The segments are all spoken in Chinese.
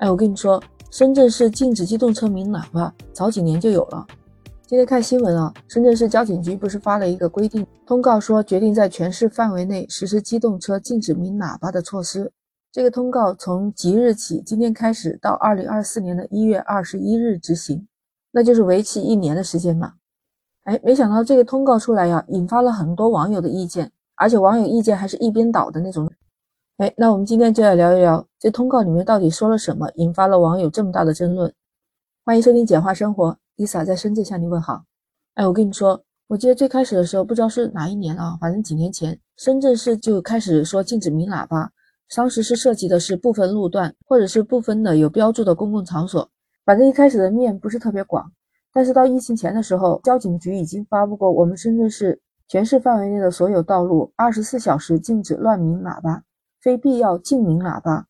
哎，我跟你说，深圳市禁止机动车鸣喇叭，早几年就有了。今天看新闻啊，深圳市交警局不是发了一个规定通告，说决定在全市范围内实施机动车禁止鸣喇叭的措施。这个通告从即日起，今天开始到二零二四年的一月二十一日执行，那就是为期一年的时间嘛。哎，没想到这个通告出来呀，引发了很多网友的意见，而且网友意见还是一边倒的那种。哎，那我们今天就来聊一聊这通告里面到底说了什么，引发了网友这么大的争论。欢迎收听简化生活，Lisa 在深圳向你问好。哎，我跟你说，我记得最开始的时候，不知道是哪一年啊，反正几年前，深圳市就开始说禁止鸣喇叭。当时是涉及的是部分路段或者是部分的有标注的公共场所，反正一开始的面不是特别广。但是到疫情前的时候，交警局已经发布过，我们深圳市全市范围内的所有道路二十四小时禁止乱鸣喇叭。非必要禁鸣喇叭。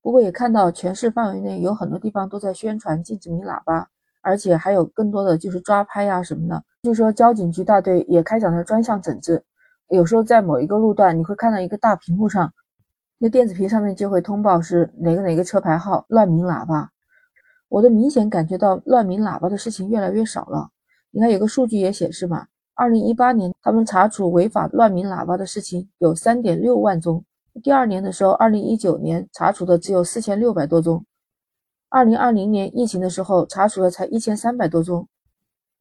不过也看到全市范围内有很多地方都在宣传禁止鸣喇叭，而且还有更多的就是抓拍呀什么的。据说交警局大队也开展了专项整治，有时候在某一个路段，你会看到一个大屏幕上，那电子屏上面就会通报是哪个哪个车牌号乱鸣喇叭。我都明显感觉到乱鸣喇叭的事情越来越少了。你看有个数据也显示嘛，二零一八年他们查处违法乱鸣喇叭的事情有三点六万宗。第二年的时候，二零一九年查处的只有四千六百多宗，二零二零年疫情的时候查处的才一千三百多宗，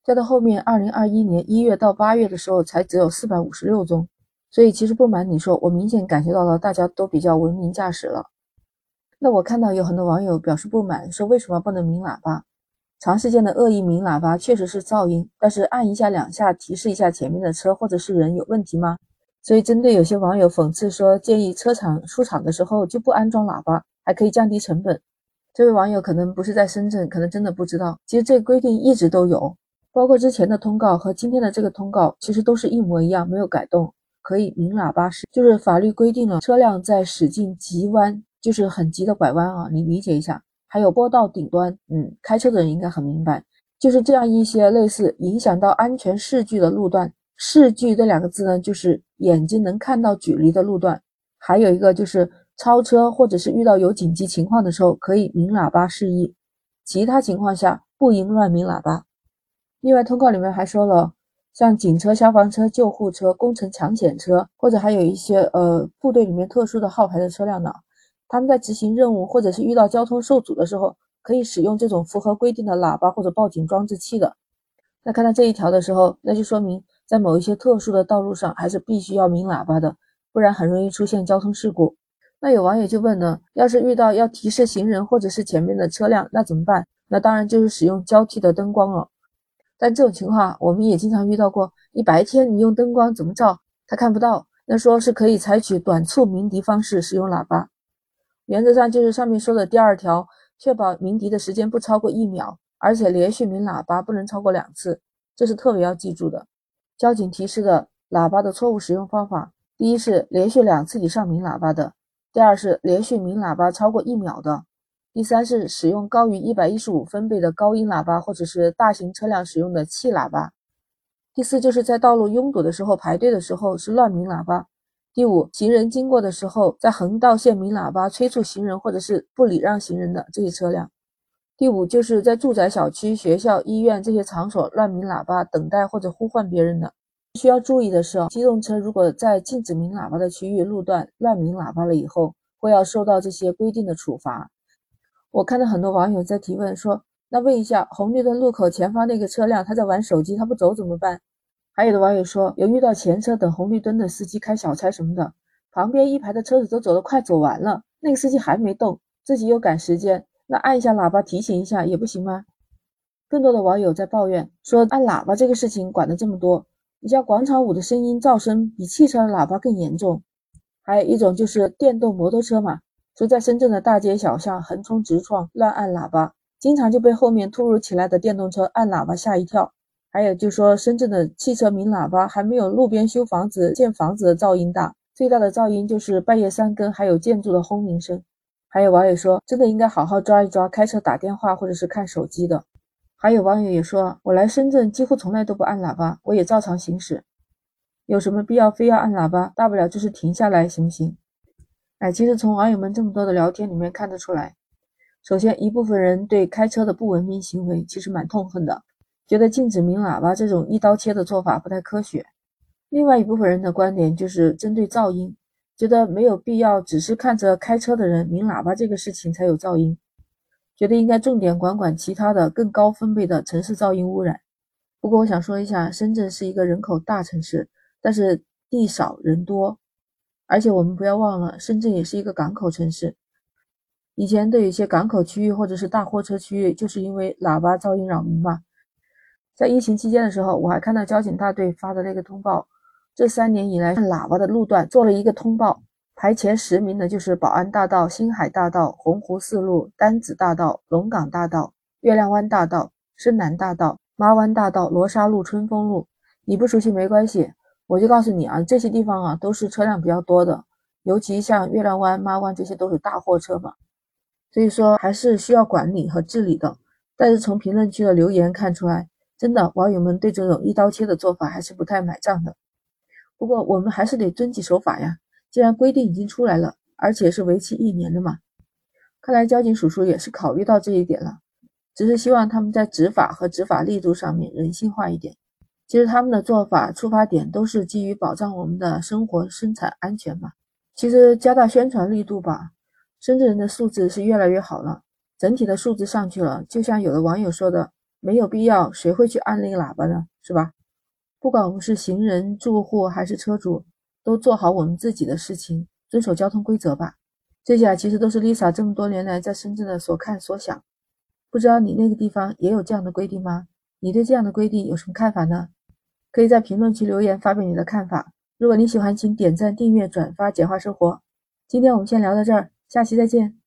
再到后面二零二一年一月到八月的时候才只有四百五十六宗。所以其实不瞒你说，我明显感觉到了大家都比较文明驾驶了。那我看到有很多网友表示不满，说为什么不能鸣喇叭？长时间的恶意鸣喇叭确实是噪音，但是按一下两下提示一下前面的车或者是人有问题吗？所以，针对有些网友讽刺说，建议车厂出厂的时候就不安装喇叭，还可以降低成本。这位网友可能不是在深圳，可能真的不知道，其实这个规定一直都有，包括之前的通告和今天的这个通告，其实都是一模一样，没有改动，可以鸣喇叭时，就是法律规定了车辆在驶进急弯，就是很急的拐弯啊，你理解一下。还有坡道顶端，嗯，开车的人应该很明白，就是这样一些类似影响到安全视距的路段。视距这两个字呢，就是眼睛能看到距离的路段，还有一个就是超车或者是遇到有紧急情况的时候可以鸣喇叭示意，其他情况下不应乱鸣喇叭。另外，通告里面还说了，像警车、消防车、救护车、工程抢险车，或者还有一些呃部队里面特殊的号牌的车辆呢，他们在执行任务或者是遇到交通受阻的时候，可以使用这种符合规定的喇叭或者报警装置器的。那看到这一条的时候，那就说明。在某一些特殊的道路上，还是必须要鸣喇叭的，不然很容易出现交通事故。那有网友就问呢，要是遇到要提示行人或者是前面的车辆，那怎么办？那当然就是使用交替的灯光了。但这种情况我们也经常遇到过，你白天你用灯光怎么照，他看不到。那说是可以采取短促鸣笛方式使用喇叭，原则上就是上面说的第二条，确保鸣笛的时间不超过一秒，而且连续鸣喇叭不能超过两次，这是特别要记住的。交警提示的喇叭的错误使用方法：第一是连续两次以上鸣喇叭的；第二是连续鸣喇叭超过一秒的；第三是使用高于一百一十五分贝的高音喇叭或者是大型车辆使用的气喇叭；第四就是在道路拥堵的时候排队的时候是乱鸣喇叭；第五，行人经过的时候在横道线鸣喇叭催促行人或者是不礼让行人的这些车辆。第五，就是在住宅小区、学校、医院这些场所乱鸣喇叭、等待或者呼唤别人的。需要注意的是，机动车如果在禁止鸣喇叭的区域路段乱鸣喇叭了以后，会要受到这些规定的处罚。我看到很多网友在提问说：“那问一下，红绿灯路口前方那个车辆他在玩手机，他不走怎么办？”还有的网友说，有遇到前车等红绿灯的司机开小差什么的，旁边一排的车子都走得快走完了，那个司机还没动，自己又赶时间。那按一下喇叭提醒一下也不行吗？更多的网友在抱怨说，按喇叭这个事情管得这么多，你像广场舞的声音噪声比汽车的喇叭更严重。还有一种就是电动摩托车嘛，说在深圳的大街小巷横冲直撞，乱按喇叭，经常就被后面突如其来的电动车按喇叭吓一跳。还有就说深圳的汽车鸣喇叭还没有路边修房子建房子的噪音大，最大的噪音就是半夜三更还有建筑的轰鸣声。还有网友说，真的应该好好抓一抓开车打电话或者是看手机的。还有网友也说，我来深圳几乎从来都不按喇叭，我也照常行驶，有什么必要非要按喇叭？大不了就是停下来，行不行？哎，其实从网友们这么多的聊天里面看得出来，首先，一部分人对开车的不文明行为其实蛮痛恨的，觉得禁止鸣喇叭这种一刀切的做法不太科学。另外一部分人的观点就是针对噪音，觉得没有必要只是看着开车的人鸣喇叭这个事情才有噪音，觉得应该重点管管其他的更高分贝的城市噪音污染。不过我想说一下，深圳是一个人口大城市，但是地少人多，而且我们不要忘了，深圳也是一个港口城市。以前的一些港口区域或者是大货车区域，就是因为喇叭噪音扰民嘛。在疫情期间的时候，我还看到交警大队发的那个通报。这三年以来，喇叭的路段做了一个通报，排前十名的就是宝安大道、星海大道、洪湖四路、丹子大道、龙岗大道、月亮湾大道、深南大道、妈湾大道、罗沙路、春风路。你不熟悉没关系，我就告诉你啊，这些地方啊都是车辆比较多的，尤其像月亮湾、妈湾这些都是大货车嘛，所以说还是需要管理和治理的。但是从评论区的留言看出来，真的网友们对这种一刀切的做法还是不太买账的。不过我们还是得遵纪守法呀。既然规定已经出来了，而且是为期一年的嘛，看来交警叔叔也是考虑到这一点了，只是希望他们在执法和执法力度上面人性化一点。其实他们的做法出发点都是基于保障我们的生活生产安全嘛。其实加大宣传力度吧，深圳人的素质是越来越好了，整体的素质上去了。就像有的网友说的，没有必要，谁会去按那个喇叭呢？是吧？不管我们是行人、住户还是车主，都做好我们自己的事情，遵守交通规则吧。这些啊，其实都是 Lisa 这么多年来在深圳的所看所想。不知道你那个地方也有这样的规定吗？你对这样的规定有什么看法呢？可以在评论区留言发表你的看法。如果你喜欢，请点赞、订阅、转发《简化生活》。今天我们先聊到这儿，下期再见。